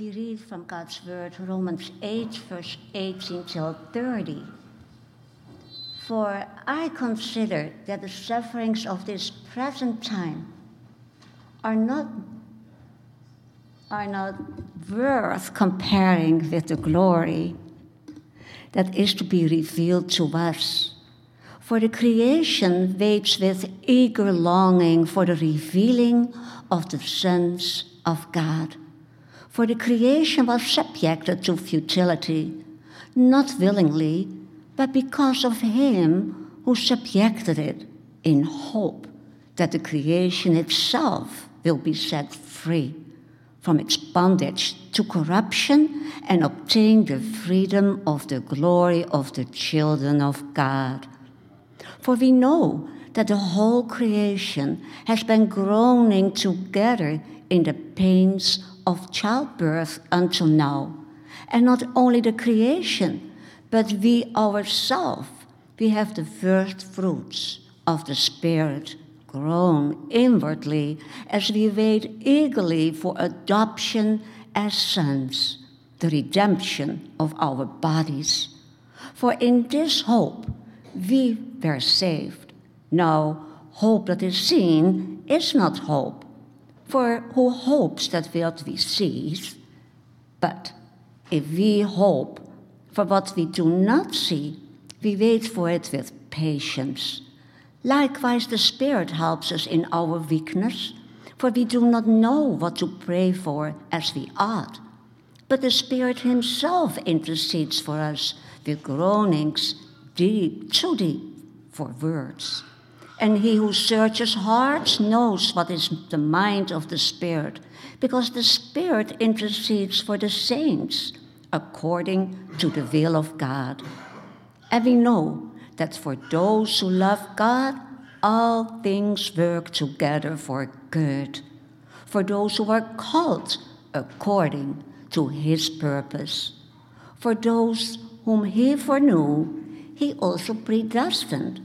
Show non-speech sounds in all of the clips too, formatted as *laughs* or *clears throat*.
we read from God's word, Romans 8, verse 18 till 30. For I consider that the sufferings of this present time are not, are not worth comparing with the glory that is to be revealed to us. For the creation waits with eager longing for the revealing of the sons of God. For the creation was subjected to futility, not willingly, but because of him who subjected it in hope that the creation itself will be set free from its bondage to corruption and obtain the freedom of the glory of the children of God. For we know that the whole creation has been groaning together in the pains of childbirth until now. And not only the creation, but we ourselves, we have the first fruits of the Spirit groan inwardly as we wait eagerly for adoption as sons, the redemption of our bodies. For in this hope we were saved. Now, hope that is seen is not hope. For who hopes that what we sees? But if we hope for what we do not see, we wait for it with patience. Likewise, the Spirit helps us in our weakness, for we do not know what to pray for as we ought. But the Spirit Himself intercedes for us with groanings deep, too deep for words. And He who searches hearts knows what is the mind of the Spirit, because the Spirit intercedes for the saints according to the will of God. And we know that for those who love God, all things work together for good, for those who are called according to his purpose. For those whom he foreknew, he also predestined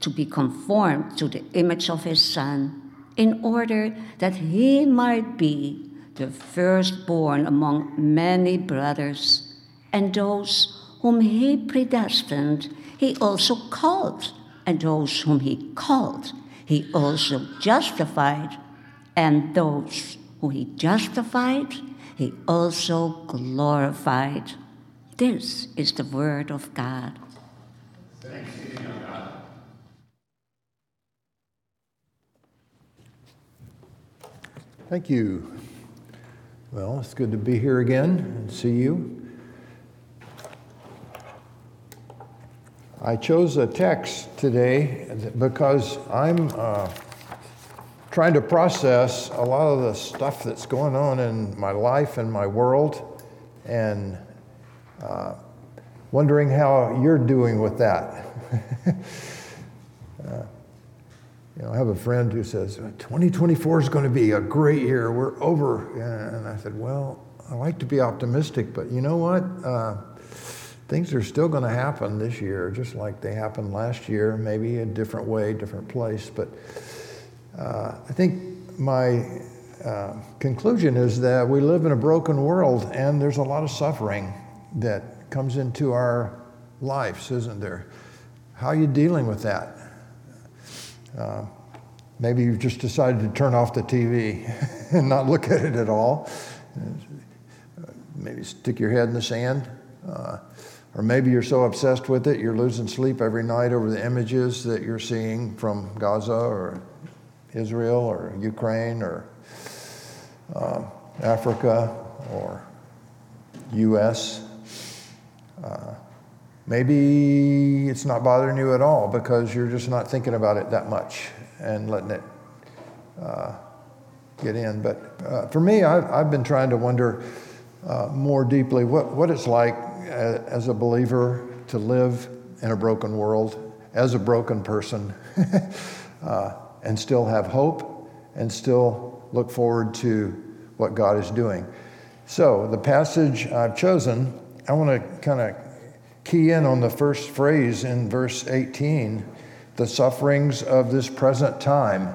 to be conformed to the image of his Son, in order that he might be the firstborn among many brothers, and those whom he predestined, he also called, and those whom he called, he also justified, and those whom he justified, he also glorified. This is the word of God. Thank you. Well, it's good to be here again and see you. I chose a text today because I'm uh, trying to process a lot of the stuff that's going on in my life and my world and uh, wondering how you're doing with that. *laughs* you know, I have a friend who says 2024 is going to be a great year. We're over, and I said, "Well, I like to be optimistic, but you know what? Uh, things are still going to happen this year, just like they happened last year, maybe a different way, different place. But uh, I think my uh, conclusion is that we live in a broken world and there's a lot of suffering that comes into our lives, isn't there? How are you dealing with that? Uh, maybe you've just decided to turn off the TV *laughs* and not look at it at all. Maybe stick your head in the sand. Uh, or maybe you're so obsessed with it, you're losing sleep every night over the images that you're seeing from Gaza or Israel or Ukraine or uh, Africa or US. Uh, maybe it's not bothering you at all because you're just not thinking about it that much and letting it uh, get in. But uh, for me, I've, I've, been trying to wonder uh, more deeply what, what it's like as a believer to live in a broken world as a broken person *laughs* uh, and still have hope and still look forward to what God is doing. So, the passage I've chosen, I want to kind of key in on the first phrase in verse 18 the sufferings of this present time.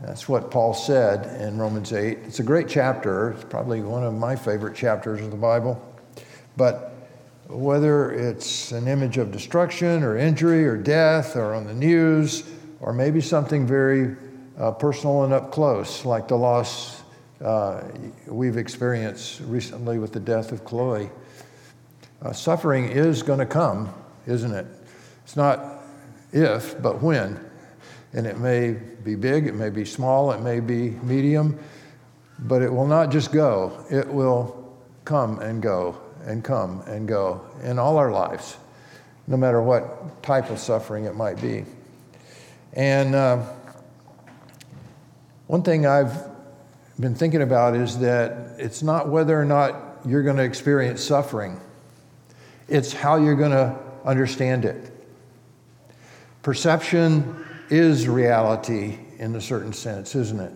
That's what Paul said in Romans 8. It's a great chapter. It's probably one of my favorite chapters of the Bible. But whether it's an image of destruction or injury or death or on the news or maybe something very uh, personal and up close, like the loss uh, we've experienced recently with the death of Chloe. Uh, suffering is going to come, isn't it? It's not if, but when. And it may be big, it may be small, it may be medium, but it will not just go, it will come and go and come and go in all our lives, no matter what type of suffering it might be. And uh, one thing I've been thinking about is that it's not whether or not you're going to experience suffering, it's how you're going to understand it. Perception is reality in a certain sense, isn't it?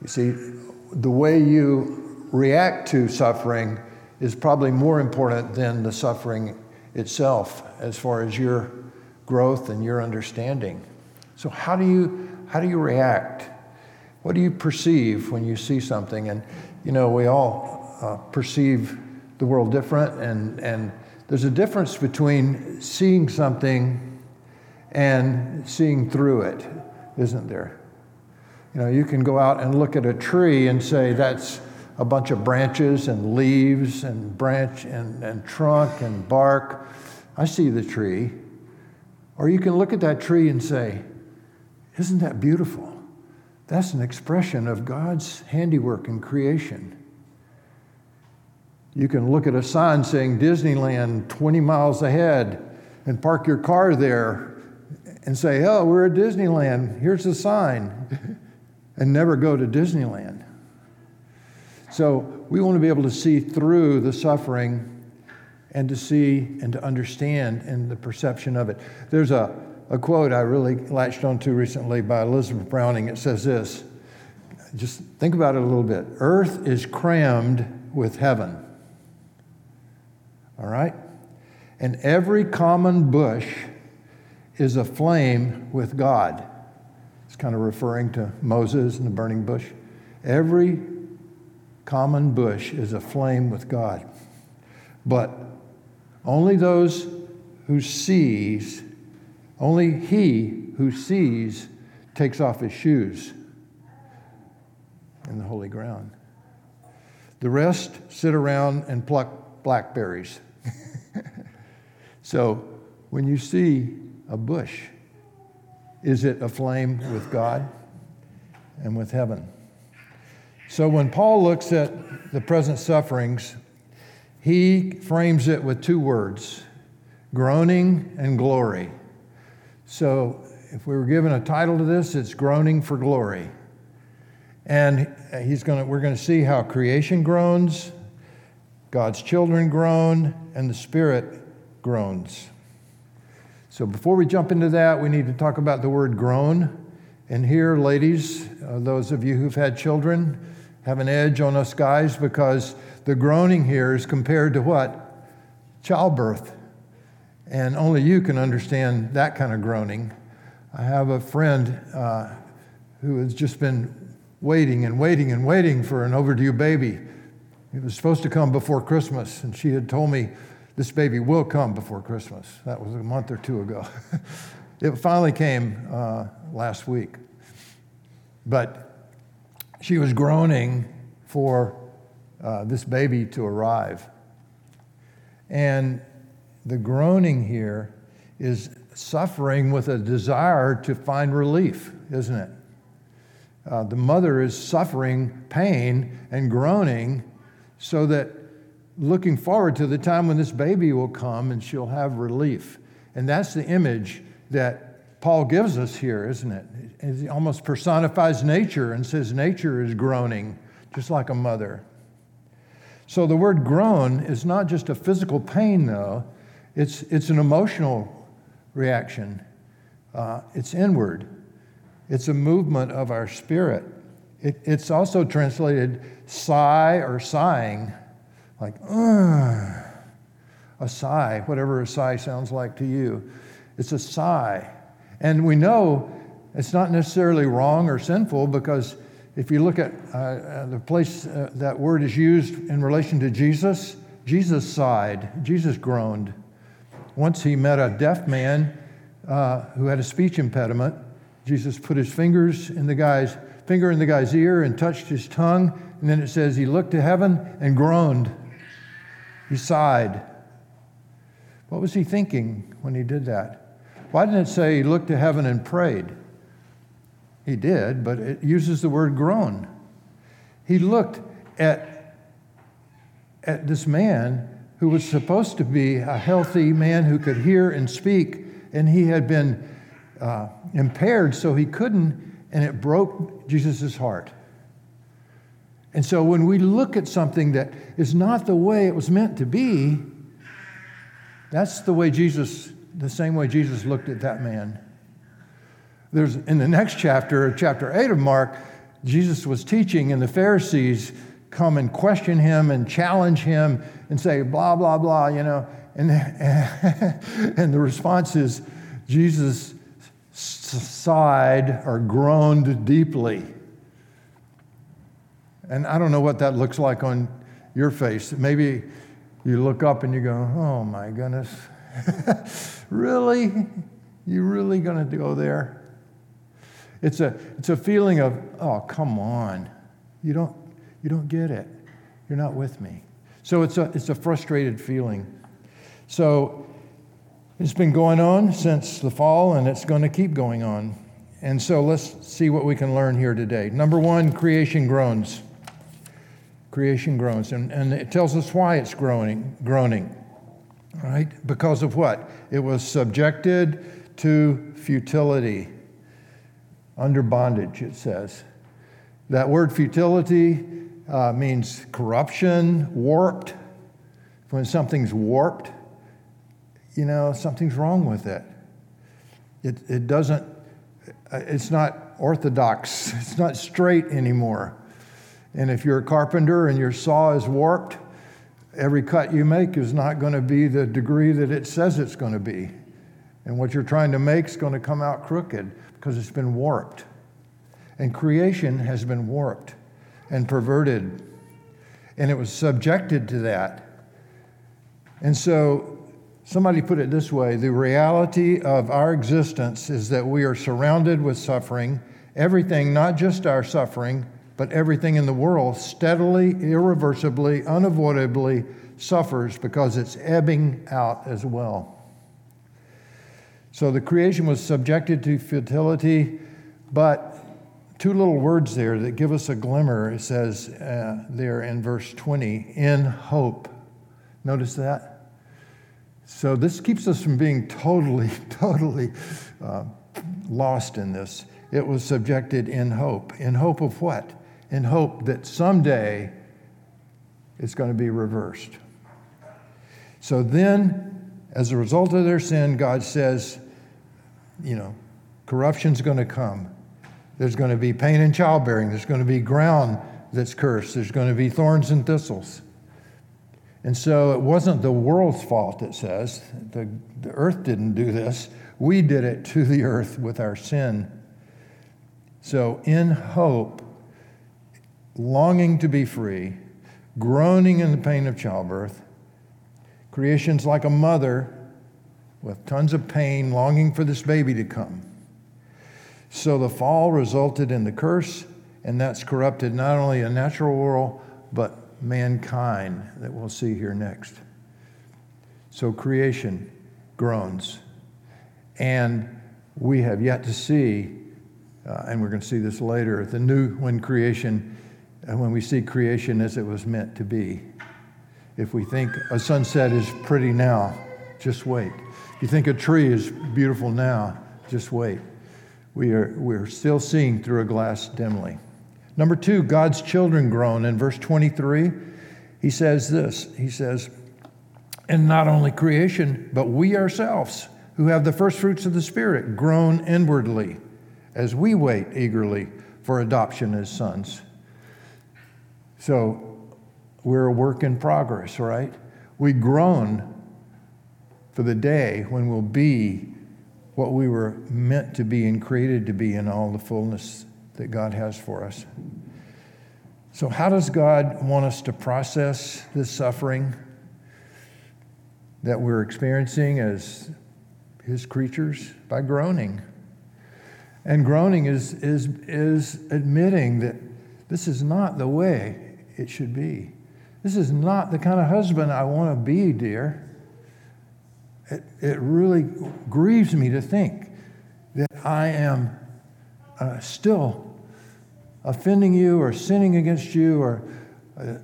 You see, the way you react to suffering is probably more important than the suffering itself as far as your growth and your understanding. So how do you how do you react? What do you perceive when you see something? And you know, we all uh, perceive the world different, and and there's a difference between seeing something and seeing through it, isn't there? You know, you can go out and look at a tree and say that's a bunch of branches and leaves and branch and, and trunk and bark. I see the tree. Or you can look at that tree and say, Isn't that beautiful? That's an expression of God's handiwork and creation. You can look at a sign saying Disneyland 20 miles ahead and park your car there and say, Oh, we're at Disneyland. Here's the sign. *laughs* and never go to Disneyland. So we want to be able to see through the suffering and to see and to understand and the perception of it. There's a, a quote I really latched onto recently by Elizabeth Browning. It says this just think about it a little bit. Earth is crammed with heaven. All right? And every common bush is aflame with God. It's kind of referring to Moses and the burning bush. Every common bush is aflame with God. But only those who sees, only he who sees takes off his shoes in the holy ground. The rest sit around and pluck blackberries. *laughs* so when you see a bush, is it aflame with God and with heaven? So when Paul looks at the present sufferings, he frames it with two words groaning and glory. So if we were given a title to this, it's groaning for glory. And he's to, we're going to see how creation groans, God's children groan, and the Spirit groans. So before we jump into that, we need to talk about the word groan. And here, ladies, uh, those of you who've had children, have an edge on us guys because the groaning here is compared to what? Childbirth. And only you can understand that kind of groaning. I have a friend uh, who has just been waiting and waiting and waiting for an overdue baby. It was supposed to come before Christmas, and she had told me this baby will come before Christmas. That was a month or two ago. *laughs* it finally came uh, last week. But she was groaning for uh, this baby to arrive. And the groaning here is suffering with a desire to find relief, isn't it? Uh, the mother is suffering pain and groaning so that looking forward to the time when this baby will come and she'll have relief. And that's the image that Paul gives us here, isn't it? He almost personifies nature and says nature is groaning, just like a mother. So the word groan is not just a physical pain, though, it's, it's an emotional reaction. Uh, it's inward, it's a movement of our spirit. It, it's also translated sigh or sighing, like, a sigh, whatever a sigh sounds like to you. It's a sigh. And we know It's not necessarily wrong or sinful because if you look at uh, uh, the place uh, that word is used in relation to Jesus, Jesus sighed, Jesus groaned. Once he met a deaf man uh, who had a speech impediment. Jesus put his fingers in the guy's finger in the guy's ear and touched his tongue, and then it says he looked to heaven and groaned. He sighed. What was he thinking when he did that? Why didn't it say he looked to heaven and prayed? He did, but it uses the word groan. He looked at, at this man who was supposed to be a healthy man who could hear and speak, and he had been uh, impaired so he couldn't, and it broke Jesus' heart. And so when we look at something that is not the way it was meant to be, that's the way Jesus, the same way Jesus looked at that man. There's in the next chapter, chapter 8 of Mark, Jesus was teaching, and the Pharisees come and question him and challenge him and say, blah, blah, blah, you know. And, *laughs* and the response is, Jesus sighed or groaned deeply. And I don't know what that looks like on your face. Maybe you look up and you go, oh my goodness, *laughs* really? You really going to go there? It's a, it's a feeling of, oh, come on. You don't, you don't get it. You're not with me. So it's a, it's a frustrated feeling. So it's been going on since the fall, and it's going to keep going on. And so let's see what we can learn here today. Number one, creation groans. Creation groans. And, and it tells us why it's groaning, groaning. Right? Because of what? It was subjected to futility under bondage, it says. That word futility uh, means corruption, warped. When something's warped, you know, something's wrong with it. It, it doesn't, uh, it's not orthodox, *laughs* it's not straight anymore. And if you're a carpenter and your saw is warped, every cut you make is not going to be the degree that it says it's going to be. And what you're trying to make is going to come out crooked because it's been warped. And creation has been warped and perverted. And it was subjected to that. And so, somebody put it this way the reality of our existence is that we are surrounded with suffering. Everything, not just our suffering, but everything in the world, steadily, irreversibly, unavoidably suffers because it's ebbing out as well. So the creation was subjected to futility, but two little words there that give us a glimmer. It says uh, there in verse 20, in hope. Notice that? So this keeps us from being totally, *laughs* totally uh, lost in this. It was subjected in hope. In hope of what? In hope that someday it's going to be reversed. So then, as a result of their sin, God says, you know, corruption's going to come. There's going to be pain in childbearing. There's going to be ground that's cursed. There's going to be thorns and thistles. And so it wasn't the world's fault, it says. The, the earth didn't do this. We did it to the earth with our sin. So, in hope, longing to be free, groaning in the pain of childbirth, creation's like a mother with tons of pain, longing for this baby to come. So the fall resulted in the curse, and that's corrupted not only a natural world, but mankind that we'll see here next. So creation groans. And we have yet to see, uh, and we're going to see this later, the new when creation, and when we see creation as it was meant to be. If we think a sunset is pretty now, just wait If you think a tree is beautiful now, just wait. We are, we're still seeing through a glass dimly. Number two, God's children groan. In verse 23, he says this He says, And not only creation, but we ourselves, who have the first fruits of the Spirit, groan inwardly as we wait eagerly for adoption as sons. So we're a work in progress, right? We groan for the day when we'll be what we were meant to be and created to be in all the fullness that God has for us. So, how does God want us to process this suffering that we're experiencing as His creatures? By groaning. And groaning is, is, is admitting that this is not the way it should be. This is not the kind of husband I want to be, dear. It, it really grieves me to think that I am uh, still offending you or sinning against you or uh,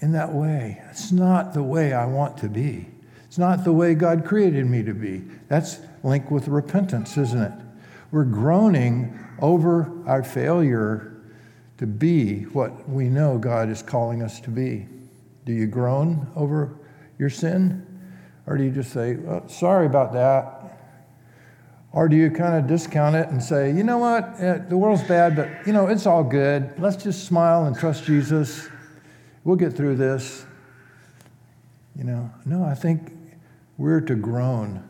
in that way. It's not the way I want to be. It's not the way God created me to be. That's linked with repentance, isn't it? We're groaning over our failure to be what we know God is calling us to be. Do you groan over your sin? Or do you just say, well, sorry about that? Or do you kind of discount it and say, you know what, eh, the world's bad, but you know, it's all good. Let's just smile and trust Jesus. We'll get through this. You know, no, I think we're to groan.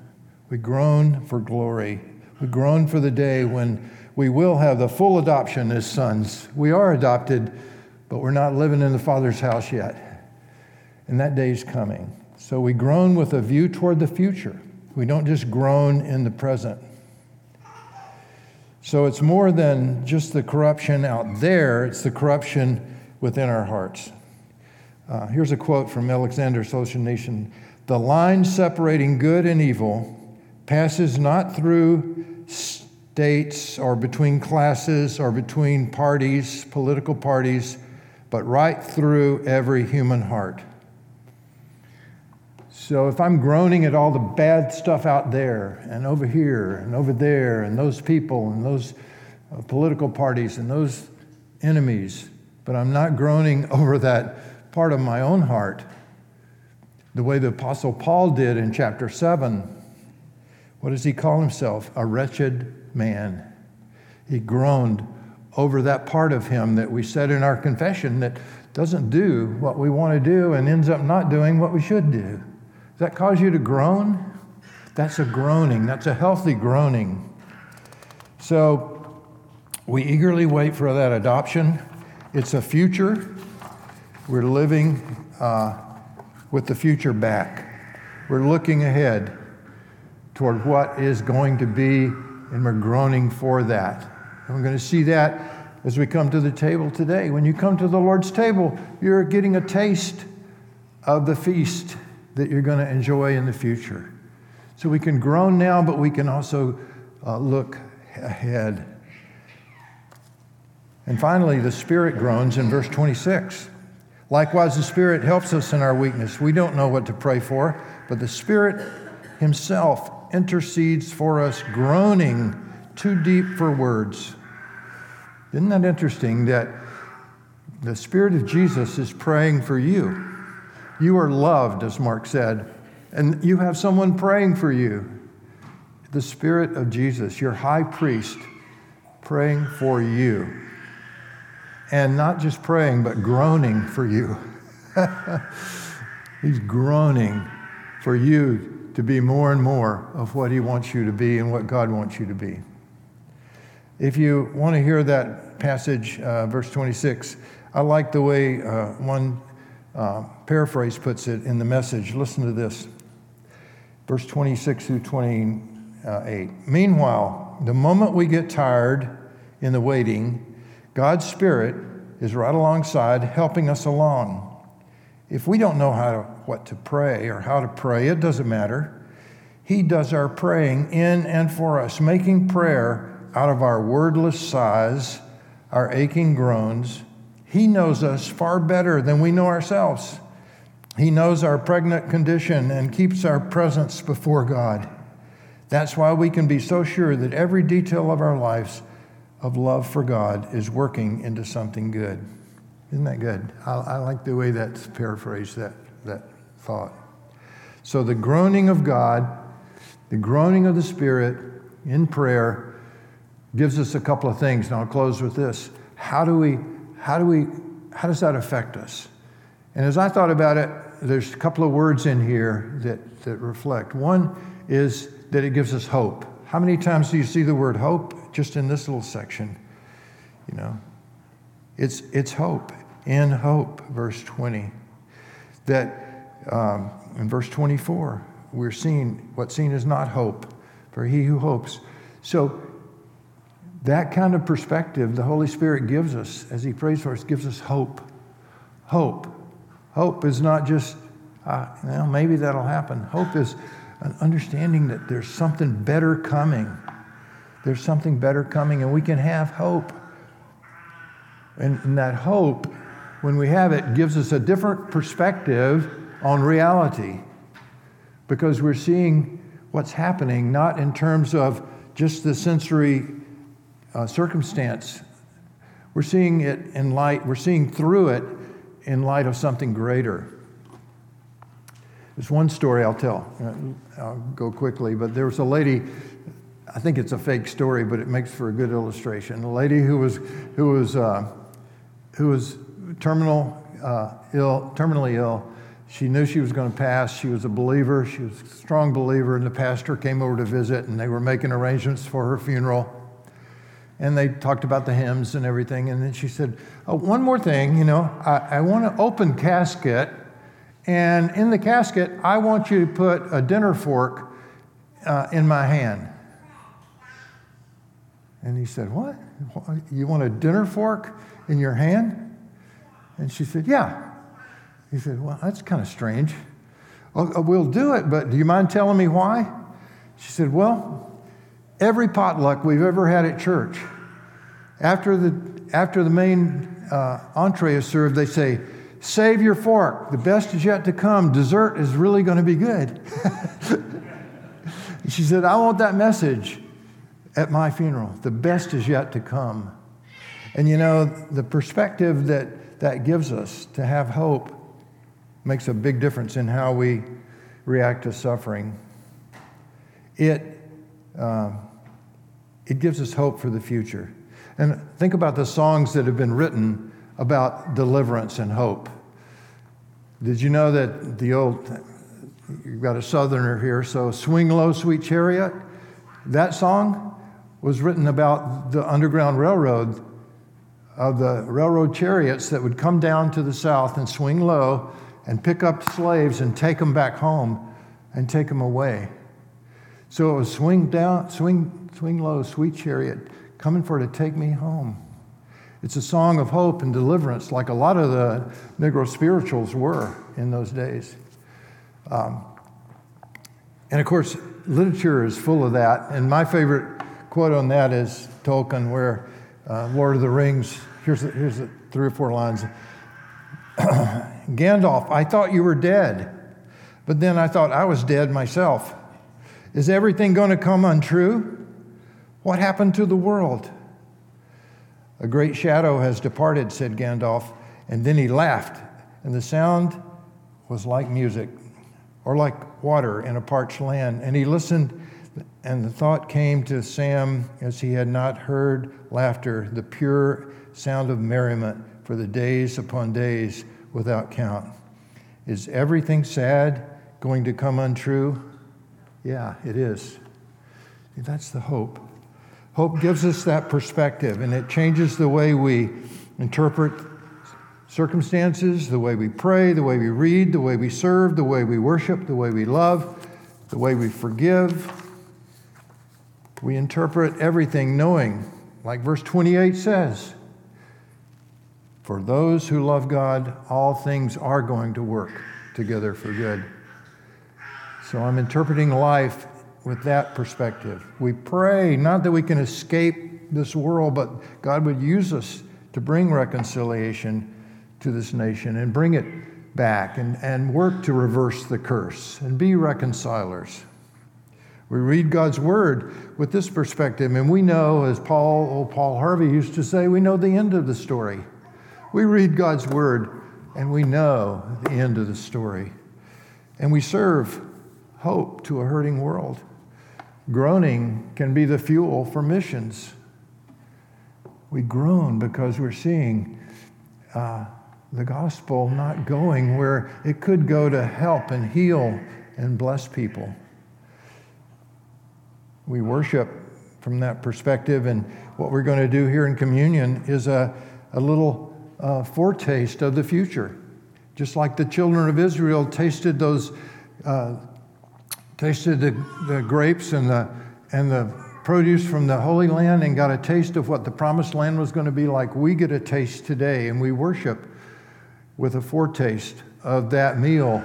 We groan for glory. We groan for the day when we will have the full adoption as sons. We are adopted, but we're not living in the Father's house yet. And that day is coming. So we groan with a view toward the future. We don't just groan in the present. So it's more than just the corruption out there, it's the corruption within our hearts. Uh, here's a quote from Alexander Solzhenitsyn The line separating good and evil passes not through states or between classes or between parties, political parties, but right through every human heart. So if I'm groaning at all the bad stuff out there and over here and over there and those people and those uh, political parties and those enemies, but I'm not groaning *laughs* over that part of my own heart the way the Apostle Paul did in chapter 7. What does he call himself? A wretched man. He groaned over that part of him that we said in our confession that doesn't do what we want to do and ends up not doing what we should do. Does that cause you to groan? That's a groaning. That's a healthy groaning. So we eagerly wait for that adoption. It's a future. We're living uh, with the future back. We're looking ahead toward what is going to be, and we're groaning for that. And we're going to see that as we come to the table today. When you come to the Lord's table, you're getting a taste of the feast that you're going to enjoy in the future. So we can groan now, but we can also uh, look ahead. And finally, the Spirit groans in verse 26. Likewise, the Spirit helps us in our weakness. We don't know what to pray for, but the Spirit Himself intercedes for us, groaning too deep for words. Isn't that interesting that the Spirit of Jesus is praying for you? You are loved, as Mark said, and you have someone praying for you. The Spirit of Jesus, your high priest, praying for you. And not just praying, but groaning for you. *laughs* He's groaning for you to be more and more of what He wants you to be and what God wants you to be. If you want to hear that passage, uh, verse 26, I like the way uh, one uh, paraphrase puts it in the message. Listen to this verse 26 through 28. Meanwhile, the moment we get tired in the waiting, God's Spirit is right alongside helping us along. If we don't know how to, what to pray or how to pray, it doesn't matter. He does our praying in and for us, making prayer out of our wordless sighs, our aching groans, he knows us far better than we know ourselves. He knows our pregnant condition and keeps our presence before God. That's why we can be so sure that every detail of our lives of love for God is working into something good. Isn't that good? I, I like the way that's paraphrased, that, that thought. So, the groaning of God, the groaning of the Spirit in prayer gives us a couple of things. And I'll close with this. How do we how do we how does that affect us? And as I thought about it, there's a couple of words in here that, that reflect. One is that it gives us hope. How many times do you see the word hope just in this little section? You know, it's, it's hope, in hope, verse 20. That um, in verse 24, we're seeing what's seen is not hope for he who hopes. So, that kind of perspective the Holy Spirit gives us as He prays for us, gives us hope. Hope. Hope is not just, uh, well, maybe that'll happen. Hope is an understanding that there's something better coming. There's something better coming, and we can have hope. And, and that hope, when we have it, gives us a different perspective on reality because we're seeing what's happening, not in terms of just the sensory uh, circumstance. We're seeing it in light, we're seeing through it in light of something greater. There's one story I'll tell. Uh, I'll go quickly, but there was a lady, I think it's a fake story, but it makes for a good illustration. A lady who was, who was, uh, who was terminal, uh, ill, terminally ill, she knew she was going to pass. She was a believer. She was a strong believer. And the pastor came over to visit, and they were making arrangements for her funeral. And they talked about the hymns and everything. And then she said, oh, One more thing, you know, I, I want an open casket. And in the casket, I want you to put a dinner fork uh, in my hand. And he said, What? You want a dinner fork in your hand? And she said, Yeah. He said, Well, that's kind of strange. Well, we'll do it, but do you mind telling me why? She said, Well, every potluck we've ever had at church, after the, after the main uh, entree is served, they say, Save your fork. The best is yet to come. Dessert is really going to be good. *laughs* she said, I want that message at my funeral. The best is yet to come. And you know, the perspective that that gives us to have hope makes a big difference in how we react to suffering. It, uh, it gives us hope for the future. And think about the songs that have been written about deliverance and hope. Did you know that the old, you've got a southerner here, so Swing Low, Sweet Chariot, that song was written about the Underground Railroad, of the railroad chariots that would come down to the south and swing low and pick up slaves and take them back home and take them away. So it was swing down, swing, swing low, sweet chariot, coming for to take me home. It's a song of hope and deliverance, like a lot of the Negro spirituals were in those days. Um, and of course, literature is full of that. And my favorite quote on that is Tolkien, where uh, Lord of the Rings, here's, the, here's the three or four lines. *clears throat* Gandalf, I thought you were dead, but then I thought I was dead myself. Is everything going to come untrue? What happened to the world? A great shadow has departed, said Gandalf, and then he laughed, and the sound was like music or like water in a parched land. And he listened, and the thought came to Sam as he had not heard laughter, the pure sound of merriment for the days upon days without count. Is everything sad going to come untrue? Yeah, it is. That's the hope. Hope gives us that perspective, and it changes the way we interpret circumstances, the way we pray, the way we read, the way we serve, the way we worship, the way we love, the way we forgive. We interpret everything knowing, like verse 28 says, for those who love God, all things are going to work together for good. So I'm interpreting life with that perspective. We pray not that we can escape this world, but God would use us to bring reconciliation to this nation and bring it back and, and work to reverse the curse and be reconcilers. We read God's word with this perspective, and we know, as Paul, old Paul Harvey used to say, we know the end of the story. We read God's word and we know the end of the story. And we serve hope to a hurting world. Groaning can be the fuel for missions. We groan because we're seeing uh, the gospel not going where it could go to help and heal and bless people. we worship from that perspective. And what we're going to do here in communion is a, a little uh, foretaste of the future. Just like the children of Israel tasted those, uh, tasted the, the grapes and the, and the produce from the Holy Land and got a taste of what the promised land was going to be like, we get a taste today and we worship with a foretaste of that meal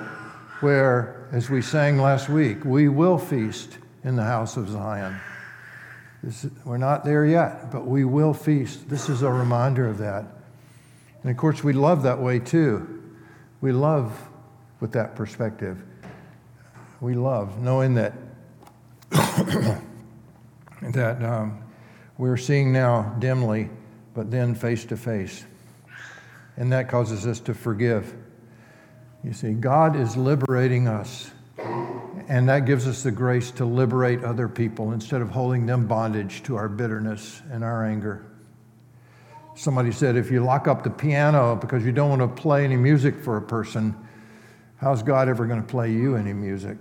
where, as we sang last week, we will feast in the house of Zion. This, we're not there yet, but we will feast. This is a reminder of that. And of course, we love that way too. We love with that perspective. We love knowing that *coughs* that um, we're seeing now dimly, but then face to face. And that causes us to forgive. You see, God is liberating us, and that gives us the grace to liberate other people instead of holding them bondage to our bitterness and our anger. Somebody said, if you lock up the piano because you don't want to play any music for a person, how's God ever going to play you any music?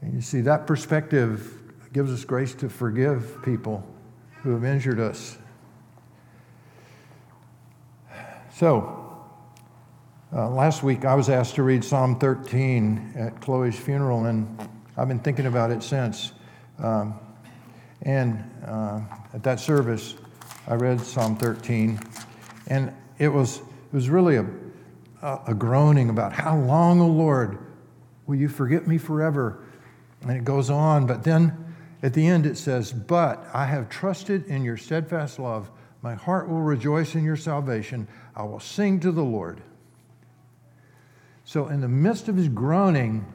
And you see, that perspective gives us grace to forgive people who have injured us. So, uh, last week I was asked to read Psalm 13 at Chloe's funeral, and I've been thinking about it since. Um, and uh, at that service, I read Psalm 13, and it was, it was really a, a groaning about how long, O oh Lord, will you forget me forever? And it goes on, but then at the end, it says, But I have trusted in your steadfast love. My heart will rejoice in your salvation. I will sing to the Lord. So, in the midst of his groaning,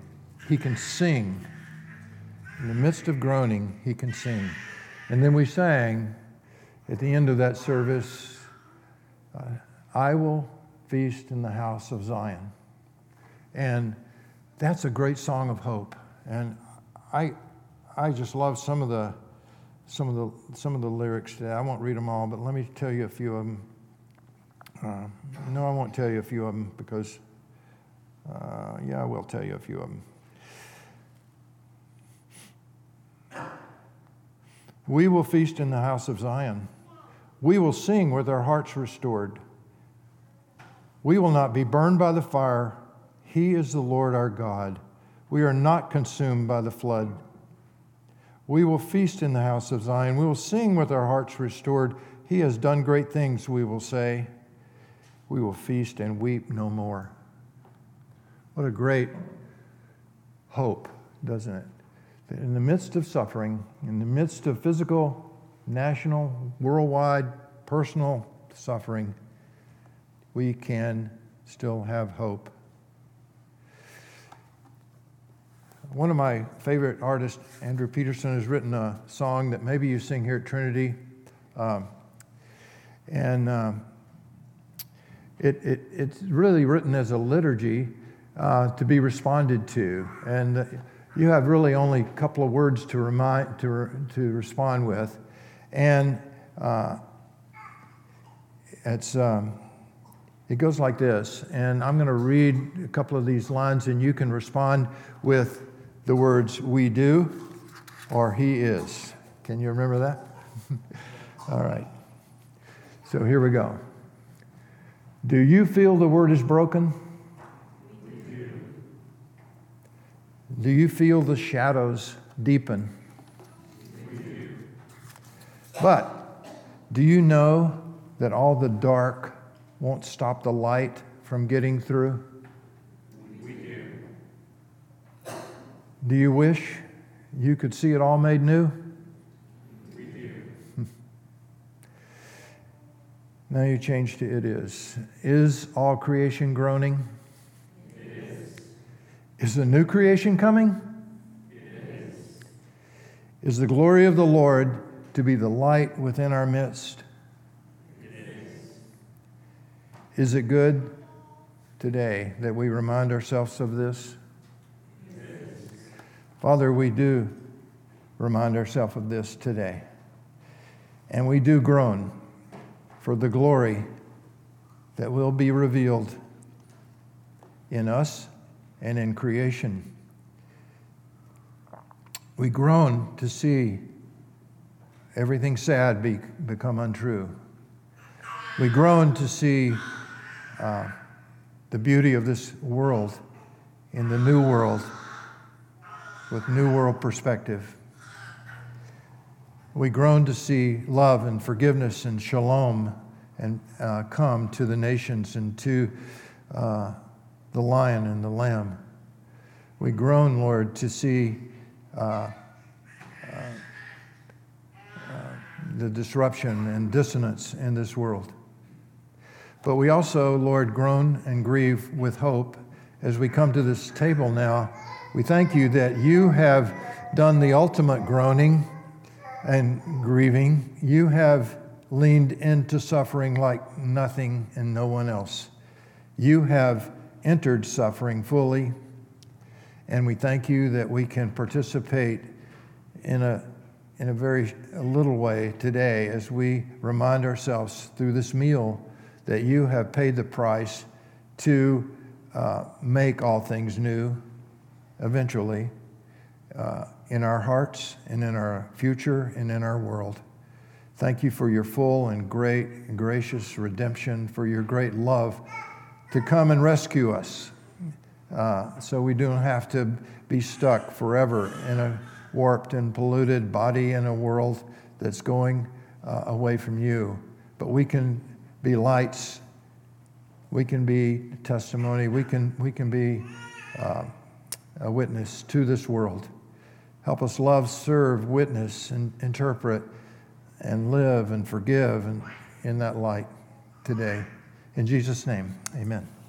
he can sing. In the midst of groaning, he can sing. And then we sang at the end of that service, uh, I will feast in the house of Zion. And that's a great song of hope. And I, I just love some of the some of the some of the lyrics today. I won't read them all, but let me tell you a few of them. Uh, no, I won't tell you a few of them because, uh, yeah, I will tell you a few of them. We will feast in the house of Zion. We will sing with our hearts restored. We will not be burned by the fire. He is the Lord our God. We are not consumed by the flood. We will feast in the house of Zion. We will sing with our hearts restored. He has done great things, we will say. We will feast and weep no more. What a great hope, doesn't it? That in the midst of suffering, in the midst of physical, national, worldwide, personal suffering, we can still have hope. One of my favorite artists, Andrew Peterson, has written a song that maybe you sing here at Trinity. Um, and um, it, it, it's really written as a liturgy uh, to be responded to. And uh, you have really only a couple of words to, remind, to, to respond with. And uh, it's, um, it goes like this. And I'm going to read a couple of these lines, and you can respond with the words we do or he is. Can you remember that? *laughs* All right. So here we go. Do you feel the word is broken? Do. do you feel the shadows deepen? Do. But do you know that all the dark won't stop the light from getting through? We do. Do you wish you could see it all made new? We do. *laughs* Now you change to it is. Is all creation groaning? It is. Is the new creation coming? It is. Is the glory of the Lord to be the light within our midst? It is. Is it good today that we remind ourselves of this? Father, we do remind ourselves of this today. And we do groan for the glory that will be revealed in us and in creation. We groan to see everything sad be, become untrue. We groan to see uh, the beauty of this world in the new world with new world perspective. We groan to see love and forgiveness and shalom and uh, come to the nations and to uh, the lion and the lamb. We groan, Lord, to see uh, uh, uh, the disruption and dissonance in this world. But we also, Lord, groan and grieve with hope as we come to this table now. We thank you that you have done the ultimate groaning and grieving. You have leaned into suffering like nothing and no one else. You have entered suffering fully, and we thank you that we can participate in a, in a very a little way today as we remind ourselves through this meal that you have paid the price to uh, make all things new eventually uh, in our hearts and in our future and in our world. Thank you for your full and great and gracious redemption, for your great love to come and rescue us uh, so we don't have to be stuck forever in a warped and polluted body in a world that's going uh, away from you. But we can be lights. We can be testimony. We can, we can be uh, a witness to this world. Help us love, serve, witness, and interpret, and live and forgive and in that light today. In Jesus' name, amen.